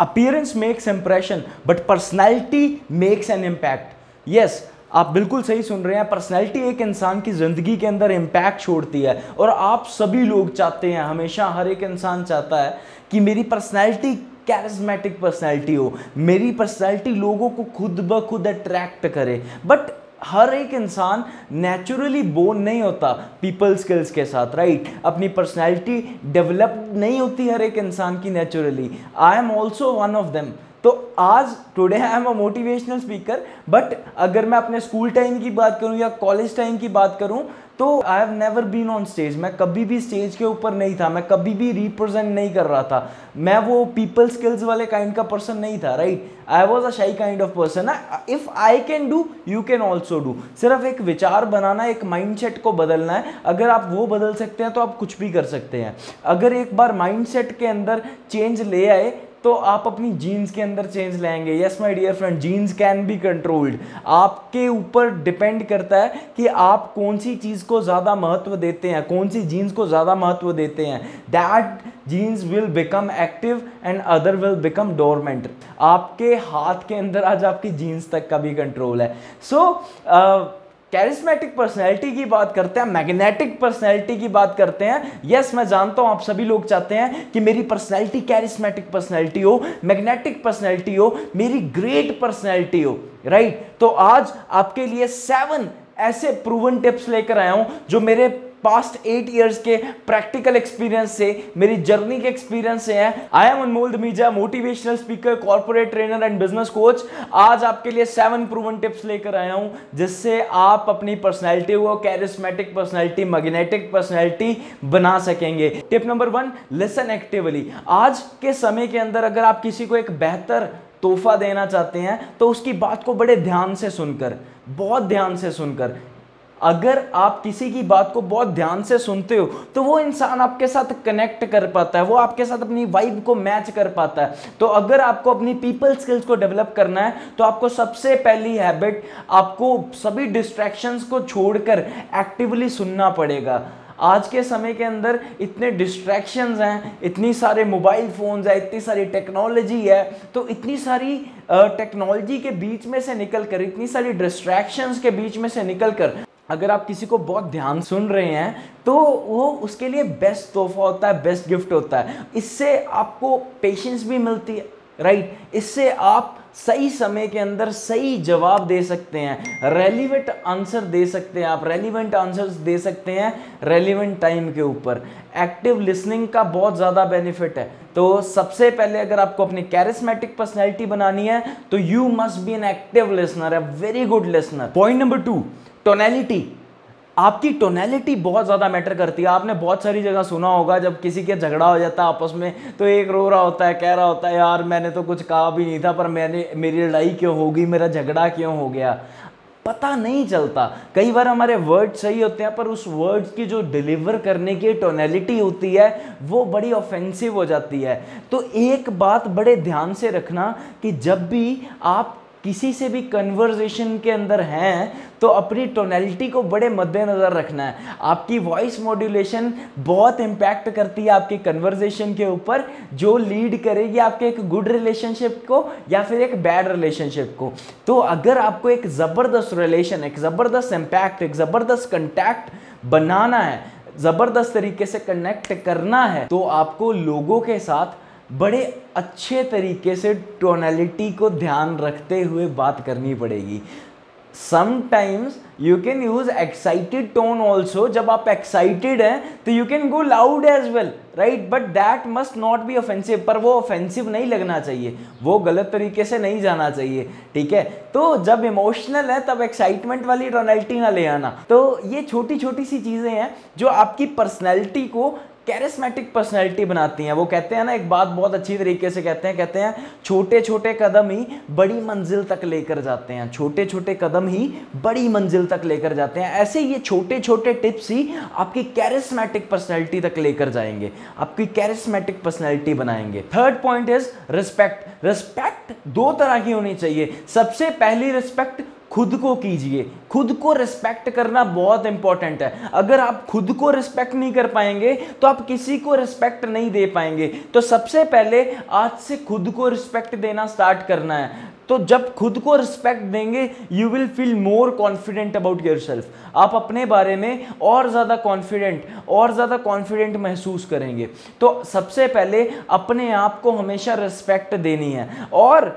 Appearance makes impression but personality makes an impact yes आप बिल्कुल सही सुन रहे हैं पर्सनैलिटी एक इंसान की ज़िंदगी के अंदर इम्पैक्ट छोड़ती है, और आप सभी लोग चाहते हैं, हमेशा हर एक इंसान चाहता है कि मेरी पर्सनैलिटी कैरिज्मेटिक पर्सनैलिटी हो। मेरी पर्सनैलिटी लोगों को खुद ब खुद अट्रैक्ट करे। बट हर एक इंसान नेचुरली बोर्न नहीं होता पीपल स्किल्स के साथ राइट right? अपनी पर्सनैलिटी डेवलप नहीं होती हर एक इंसान की naturally I am also one of them तो आज today I am a motivational speaker but अगर मैं अपने स्कूल टाइम की बात करूँ या कॉलेज टाइम की बात करूँ तो I have never been on stage मैं कभी भी स्टेज के ऊपर नहीं था. मैं कभी भी रिप्रेजेंट नहीं कर रहा था. मैं वो पीपल स्किल्स वाले काइंड का पर्सन नहीं था right I was a shy kind of person if I can do you can also do सिर्फ़ एक विचार बनाना, एक माइंड को बदलना है. अगर आप वो बदल सकते हैं तो आप कुछ भी कर सकते हैं. अगर एक बार माइंड के अंदर चेंज ले आए तो आप अपनी जीन्स के अंदर चेंज लाएँगे। Yes my dear friend genes can be controlled आपके ऊपर डिपेंड करता है कि आप कौन सी चीज़ को ज़्यादा महत्व देते हैं कौन सी जीन्स को ज़्यादा महत्व देते हैं। That genes will become active and other will become dormant आपके हाथ के अंदर आज आपकी जीन्स तक का भी कंट्रोल है। So so, uh, charismatic personality की बात करते हैं मैग्नेटिक पर्सनैलिटी की बात करते हैं यस yes, मैं जानता हूँ आप सभी लोग चाहते हैं कि मेरी पर्सनैलिटी कैरिस्मेटिक पर्सनैलिटी हो मैग्नेटिक पर्सनैलिटी हो मेरी ग्रेट पर्सनैलिटी हो राइट right? तो आज आपके लिए सेवन ऐसे प्रूवन टिप्स लेकर आया हूँ जो मेरे पास्ट एट ईयर्स के प्रैक्टिकल एक्सपीरियंस से, मेरी जर्नी के एक्सपीरियंस से है। I am Anmol Dameja motivational speaker corporate trainer and business coach आज आपके लिए सेवन प्रूवन टिप्स लेकर आया हूँ, जिससे आप अपनी पर्सनैलिटी को कैरिस्मेटिक पर्सनैलिटी मैग्नेटिक पर्सनैलिटी बना सकेंगे। Tip number one listen actively आज के समय के अंदर अगर आप किसी को एक बेहतर तोहफा देना चाहते हैं तो उसकी बात को बड़े ध्यान से सुनकर, बहुत ध्यान से सुनकर अगर आप किसी की बात को बहुत ध्यान से सुनते हो तो वो इंसान आपके साथ कनेक्ट कर पाता है, वो आपके साथ अपनी वाइब को मैच कर पाता है। तो अगर आपको अपनी पीपल स्किल्स को डेवलप करना है तो आपको सबसे पहली हैबिट आपको सभी डिस्ट्रैक्शंस को छोड़कर एक्टिवली सुनना पड़ेगा। आज के समय के अंदर इतने डिस्ट्रैक्शंस हैं, इतनी सारे मोबाइल फ़ोन्स हैं, इतनी सारी टेक्नोलॉजी है तो इतनी सारी टेक्नोलॉजी के बीच में से निकल कर इतनी सारी डिस्ट्रैक्शंस के बीच में से निकल कर अगर आप किसी को बहुत ध्यान सुन रहे हैं तो वो उसके लिए बेस्ट तोहफा होता है बेस्ट गिफ्ट होता है। इससे आपको पेशेंस भी मिलती है राइट इससे आप सही समय के अंदर सही जवाब दे सकते हैं रेलिवेंट आंसर दे सकते हैं आप रेलिवेंट आंसर्स दे सकते हैं रेलिवेंट टाइम के ऊपर। एक्टिव लिसनिंग का बहुत ज़्यादा बेनिफिट है। तो सबसे पहले अगर आपको अपनी कैरिस्मेटिक पर्सनैलिटी बनानी है तो you must be an active listener a very good listener point number two tonality आपकी टोनैलिटी बहुत ज़्यादा मैटर करती है। आपने बहुत सारी जगह सुना होगा, जब किसी के झगड़ा हो जाता है आपस में तो एक रो रहा होता है, कह रहा होता है, यार, मैंने तो कुछ कहा भी नहीं था, पर मैंने, मेरी लड़ाई क्यों होगी मेरा झगड़ा क्यों हो गया? पता नहीं चलता। कई बार हमारे वर्ड सही होते हैं, पर उस वर्ड्स की जो डिलीवर करने की टोनैलिटी होती है, वो बड़ी ऑफेंसिव हो जाती है। तो एक बात बड़े ध्यान से रखना कि जब भी आप किसी से भी कन्वर्जेशन के अंदर हैं तो अपनी टोनैलिटी को बड़े मद्देनज़र रखना है। आपकी वॉइस मॉड्यूलेशन बहुत इम्पैक्ट करती है आपके कन्वर्जेशन के ऊपर, जो लीड करेगी आपके एक गुड रिलेशनशिप को या फिर एक बैड रिलेशनशिप को। तो अगर आपको एक ज़बरदस्त रिलेशन एक ज़बरदस्त इम्पैक्ट एक ज़बरदस्त कंटैक्ट बनाना है, ज़बरदस्त तरीके से कनेक्ट करना है तो आपको लोगों के साथ बड़े अच्छे तरीके से टोनैलिटी को ध्यान रखते हुए बात करनी पड़ेगी। Sometimes you can use excited tone also जब आप एक्साइटेड हैं तो you can go loud as well right but that must not be offensive पर वो ऑफेंसिव नहीं लगना चाहिए। वो गलत तरीके से नहीं जाना चाहिए, ठीक है? तो जब इमोशनल है, तब एक्साइटमेंट वाली टोनैलिटी ना ले आना। तो ये छोटी छोटी सी चीज़ें हैं, जो आपकी पर्सनैलिटी को कैरिस्मेटिक पर्सनैलिटी बनाती हैं। वो कहते हैं ना, एक बात बहुत अच्छी तरीके से कहते हैं कहते हैं छोटे छोटे कदम ही बड़ी मंजिल तक लेकर जाते हैं। छोटे छोटे कदम ही बड़ी मंजिल तक लेकर जाते हैं। ऐसे ये छोटे छोटे टिप्स ही आपकी कैरिस्मेटिक पर्सनैलिटी तक लेकर जाएँगे। आपकी कैरिस्मेटिक पर्सनैलिटी बनाएँगे। Third point is respect respect दो तरह की होनी चाहिए। सबसे पहली रिस्पेक्ट खुद को कीजिए। खुद को रिस्पेक्ट करना बहुत इंपॉर्टेंट है। अगर आप खुद को रिस्पेक्ट नहीं कर पाएँगे तो आप किसी को रिस्पेक्ट नहीं दे पाएँगे। तो सबसे पहले आज से खुद को रिस्पेक्ट देना स्टार्ट करना है। तो जब खुद को रिस्पेक्ट देंगे you will feel more confident about yourself आप अपने बारे में और ज़्यादा कॉन्फिडेंट और ज़्यादा कॉन्फिडेंट महसूस करेंगे। तो सबसे पहले अपने आप को हमेशा रिस्पेक्ट देनी है। और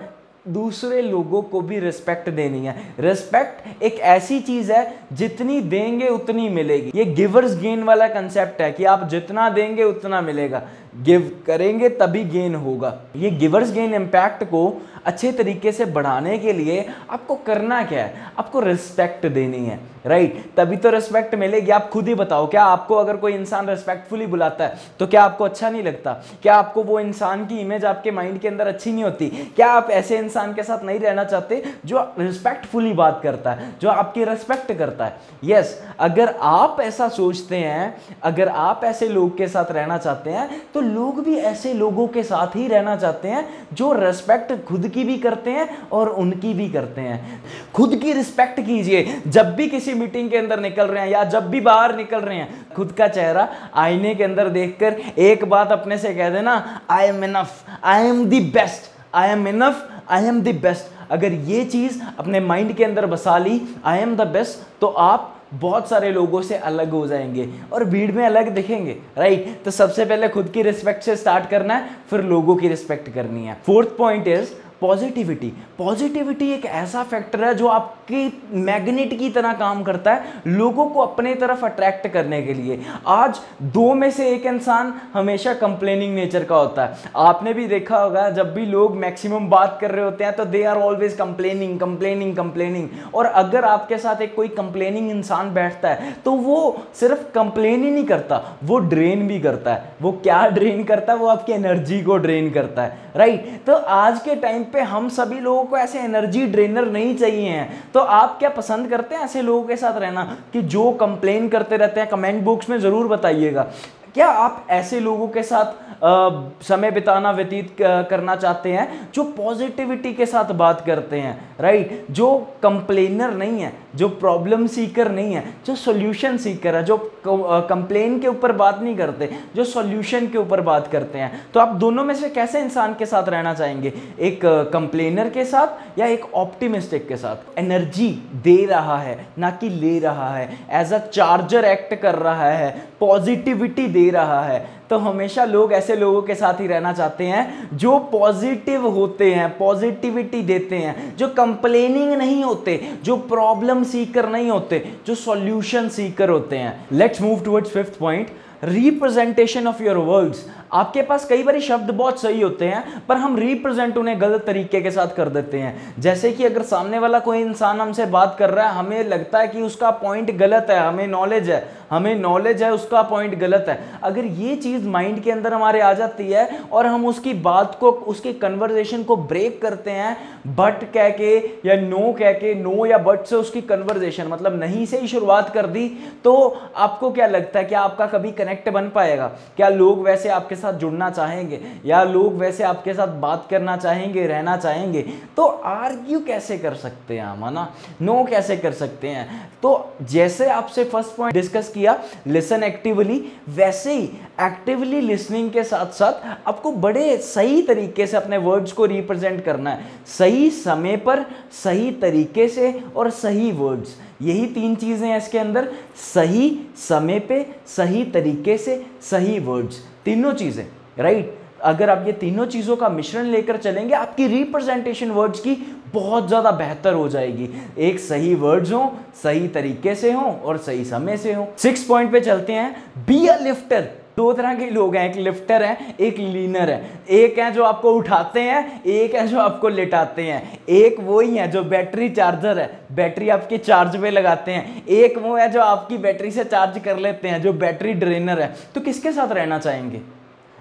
दूसरे लोगों को भी रिस्पेक्ट देनी है। रिस्पेक्ट एक ऐसी चीज़ है, जितनी देंगे उतनी मिलेगी। ये गिवर्स गेन वाला कंसेप्ट है कि आप जितना देंगे उतना मिलेगा। गिव करेंगे तभी गेन होगा। ये गिवर्स गेन इम्पैक्ट को अच्छे तरीके से बढ़ाने के लिए आपको करना क्या है? आपको रिस्पेक्ट देनी है राइट तभी तो रिस्पेक्ट मिलेगी। आप खुद ही बताओ क्या आपको अगर कोई इंसान रिस्पेक्टफुली बुलाता है तो क्या आपको अच्छा नहीं लगता? क्या आपको वो इंसान की इमेज आपके माइंड के अंदर अच्छी नहीं होती? क्या आप ऐसे इंसान के साथ नहीं रहना चाहते जो रिस्पेक्टफुली बात करता है जो आपकी रिस्पेक्ट करता है? यस yes, अगर आप ऐसा सोचते हैं अगर आप ऐसे लोग के साथ रहना चाहते हैं तो लोग भी ऐसे लोगों के साथ ही रहना चाहते हैं, जो रेस्पेक्ट खुद की भी करते हैं और उनकी भी करते हैं। खुद की रिस्पेक्ट कीजिए। जब भी किसी मीटिंग के अंदर निकल रहे हैं या जब भी बाहर निकल रहे हैं, खुद का चेहरा आईने के अंदर देखकर एक बात अपने से कह देना I am enough I am the best I am enough I am the best अगर ये चीज़ अपने माइंड के अंदर बसा ली आई एम द बेस्ट तो आप बहुत सारे लोगों से अलग हो जाएँगे और भीड़ में अलग दिखेंगे राइट तो सबसे पहले खुद की रिस्पेक्ट से स्टार्ट करना है, फिर लोगों की रिस्पेक्ट करनी है। Fourth point is positivity. Positivity एक ऐसा फैक्टर है जो आपकी मैग्नेट की तरह काम करता है लोगों को अपने तरफ़ अट्रैक्ट करने के लिए। आज दो में से एक इंसान हमेशा कंप्लेनिंग नेचर का होता है। आपने भी देखा होगा, जब भी लोग मैक्सिमम बात कर रहे होते हैं तो they are always complaining complaining complaining और अगर आपके साथ एक कोई कंप्लेनिंग इंसान बैठता है तो वो सिर्फ़ कंप्लेन ही नहीं करता, वो ड्रेन भी करता है। वो क्या ड्रेन करता है? वो आपकी एनर्जी को ड्रेन करता है राइट तो आज के टाइम पे हम सभी लोगों को ऐसे एनर्जी ड्रेनर नहीं चाहिए हैं। तो आप क्या पसंद करते हैं ऐसे लोगों के साथ रहना? कि जो कंप्लेन करते रहते हैं कमेंट बॉक्स में ज़रूर बताइएगा। क्या आप ऐसे लोगों के साथ आ, समय बिताना व्यतीत करना चाहते हैं जो पॉजिटिविटी के साथ बात करते हैं राइट जो कंप्लेनर नहीं है जो प्रॉब्लम सीकर नहीं है जो सॉल्यूशन सीकर है जो कंप्लेन के ऊपर बात नहीं करते जो सॉल्यूशन के ऊपर बात करते हैं। तो आप दोनों में से कैसे इंसान के साथ रहना चाहेंगे? एक कंप्लेनर के साथ या एक ऑप्टिमिस्टिक के साथ? एनर्जी दे रहा है ना कि ले रहा है। एज अ चार्जर एक्ट कर रहा है पॉजिटिविटी दे रहा है। तो हमेशा लोग ऐसे लोगों के साथ ही रहना चाहते हैं जो पॉजिटिव होते हैं पॉजिटिविटी देते हैं, जो कंप्लेनिंग नहीं होते, जो प्रॉब्लम सीकर नहीं होते, जो सॉल्यूशन सीकर होते हैं। Let's move towards fifth point representation of your words आपके पास कई बार शब्द बहुत सही होते हैं, पर हम रिप्रेजेंट उन्हें गलत तरीके के साथ कर देते हैं। जैसे कि अगर सामने वाला कोई इंसान हमसे बात कर रहा है, हमें लगता है कि उसका पॉइंट गलत है, हमें नॉलेज है, हमें नॉलेज है, उसका पॉइंट गलत है। अगर ये चीज़ माइंड के अंदर हमारे आ जाती है और हम उसकी बात को, उसकी कन्वर्जेशन को ब्रेक करते हैं बट कह के या नो कह के नो या बट से उसकी कन्वर्जेशन मतलब नहीं से ही शुरुआत कर दी तो आपको क्या लगता है, क्या आपका कभी कनेक्ट बन पाएगा? क्या लोग वैसे आपके साथ जुड़ना चाहेंगे, या लोग वैसे आपके साथ बात करना चाहेंगे, रहना चाहेंगे तो आर्ग्यू कैसे कर सकते हैं हम, है ना? नो कैसे कर सकते हैं? तो जैसे आपसे फ़र्स्ट पॉइंट डिस्कस किया लिसन एक्टिवली वैसे ही एक्टिवली लिसनिंग के साथ साथ आपको बड़े सही तरीके से अपने वर्ड्स को रिप्रेजेंट करना है। सही समय पर, सही तरीके से और सही वर्ड्स यही तीन चीज़ें हैं इसके अंदर। सही समय पे, सही तरीके से, सही वर्ड्स तीनों चीज़ें राइट अगर आप ये तीनों चीज़ों का मिश्रण लेकर चलेंगे, आपकी रिप्रेजेंटेशन वर्ड्स की बहुत ज़्यादा बेहतर हो जाएगी। एक सही वर्ड्स हो, सही तरीके से हो और सही समय से हो। सिक्स पॉइंट पे चलते हैं बी अ लिफ्टर दो तरह के लोग हैं, एक लिफ्टर है, एक लीनर है। एक है जो आपको उठाते हैं, एक है जो आपको लेटाते हैं। एक वो ही है जो बैटरी चार्जर है बैटरी आपके चार्ज पे लगाते हैं। एक वो है जो आपकी बैटरी से चार्ज कर लेते हैं, जो बैटरी ड्रेनर है। तो किसके साथ रहना चाहेंगे?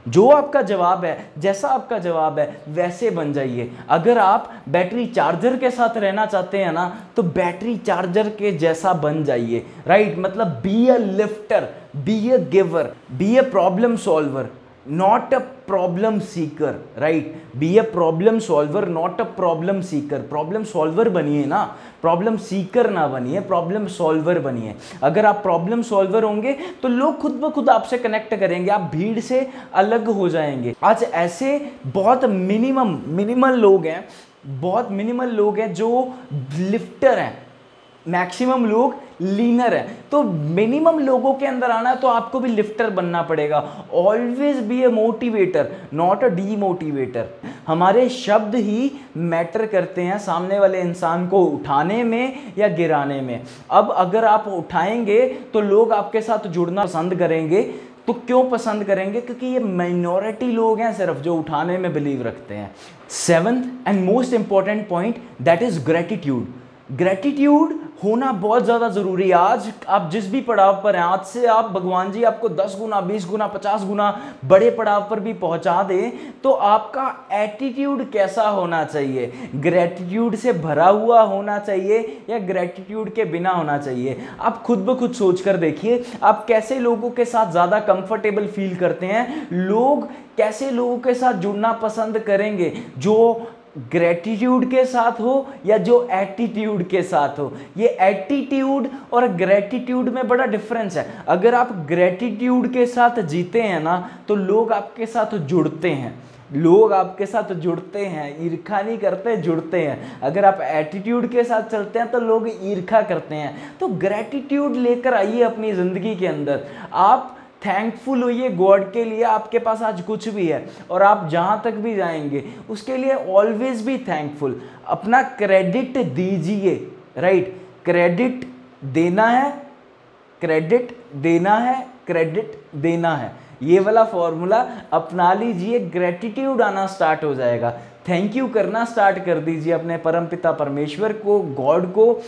जो आपका जवाब है, जैसा आपका जवाब है, वैसे बन जाइए। अगर आप बैटरी चार्जर के साथ रहना चाहते हैं ना तो बैटरी चार्जर के जैसा बन जाइए। राइट मतलब be a lifter be a giver be a problem solver not a problem seeker, right? Be a problem solver, not a problem seeker. Problem solver बनिए ना। प्रॉब्लम सीकर ना बनिए प्रॉब्लम सॉल्वर बनिए। अगर आप प्रॉब्लम सॉल्वर होंगे तो लोग खुद ब खुद आपसे कनेक्ट करेंगे, आप भीड़ से अलग हो जाएँगे। आज ऐसे बहुत मिनिमम मिनिमल लोग हैं, बहुत मिनिमल लोग हैं जो लिफ्टर हैं। मैक्सिमम लोग लीनर है। तो मिनिमम लोगों के अंदर आना है तो आपको भी लिफ्टर बनना पड़ेगा। Always be a motivator not a demotivator हमारे शब्द ही मैटर करते हैं सामने वाले इंसान को उठाने में या गिराने में। अब अगर आप उठाएँगे तो लोग आपके साथ जुड़ना पसंद करेंगे। तो क्यों पसंद करेंगे? क्योंकि ये माइनॉरिटी लोग हैं सिर्फ़ जो उठाने में बिलीव रखते हैं। Seventh and most important point that is gratitude gratitude होना बहुत ज़्यादा ज़रूरी है। आज आप जिस भी पड़ाव पर हैं, आज से आप, भगवान जी, आपको 10 गुना 20 गुना 50 गुना बड़े पड़ाव पर भी पहुँचा दें तो आपका एटीट्यूड कैसा होना चाहिए? ग्रेटिट्यूड से भरा हुआ होना चाहिए या ग्रेटिट्यूड के बिना होना चाहिए? आप खुद ब खुद सोच कर देखिए, आप कैसे लोगों के साथ ज़्यादा कंफर्टेबल फील करते हैं? लोग कैसे लोगों के साथ जुड़ना पसंद करेंगे? जो ग्रेटिट्यूड के साथ हो या जो एटीट्यूड के साथ हो? ये एटीट्यूड और ग्रेटिट्यूड में बड़ा डिफरेंस है। अगर आप ग्रेटिट्यूड के साथ जीते हैं ना तो लोग आपके साथ जुड़ते हैं। लोग आपके साथ जुड़ते हैं, ईर्खा नहीं करते, जुड़ते हैं। अगर आप एटीट्यूड के साथ चलते हैं तो लोग ईर्खा करते हैं। तो ग्रेटिट्यूड लेकर आइए अपनी ज़िंदगी के अंदर। आप थैंकफुल होइए गॉड के लिए आपके पास आज कुछ भी है और आप जहाँ तक भी जाएँगे, उसके लिए ऑलवेज भी थैंकफुल अपना क्रेडिट दीजिए राइट क्रेडिट देना है क्रेडिट देना है क्रेडिट देना है. ये वाला फॉर्मूला अपना लीजिए ग्रेटिट्यूड आना स्टार्ट हो जाएगा. थैंक यू करना स्टार्ट कर दीजिए अपने परमपिता परमेश्वर को गॉड को,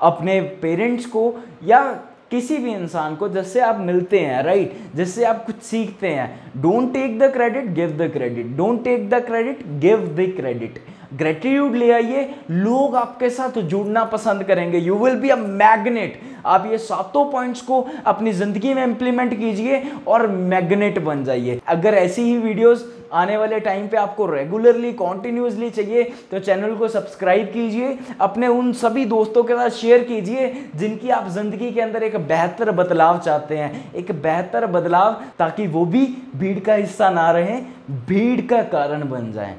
अपने पेरेंट्स को, या किसी भी इंसान को जिससे आप मिलते हैं राइट जिससे आप कुछ सीखते हैं don't take the credit give the credit don't take the credit give the credit gratitude ले आइए, लोग आपके साथ जुड़ना पसंद करेंगे. You will be a magnet आप ये सातों पॉइंट्स को अपनी ज़िंदगी में इंप्लीमेंट कीजिए और मैग्नेट बन जाइए. अगर ऐसी ही वीडियोस आने वाले टाइम पे आपको रेगुलरली कॉन्टिन्यूसली चाहिए तो चैनल को सब्सक्राइब कीजिए, अपने उन सभी दोस्तों के साथ शेयर कीजिए, जिनकी आप ज़िंदगी के अंदर एक बेहतर बदलाव चाहते हैं। एक बेहतर बदलाव ताकि वो भी भीड़ का हिस्सा ना रहें, भीड़ का कारण बन जाएँ।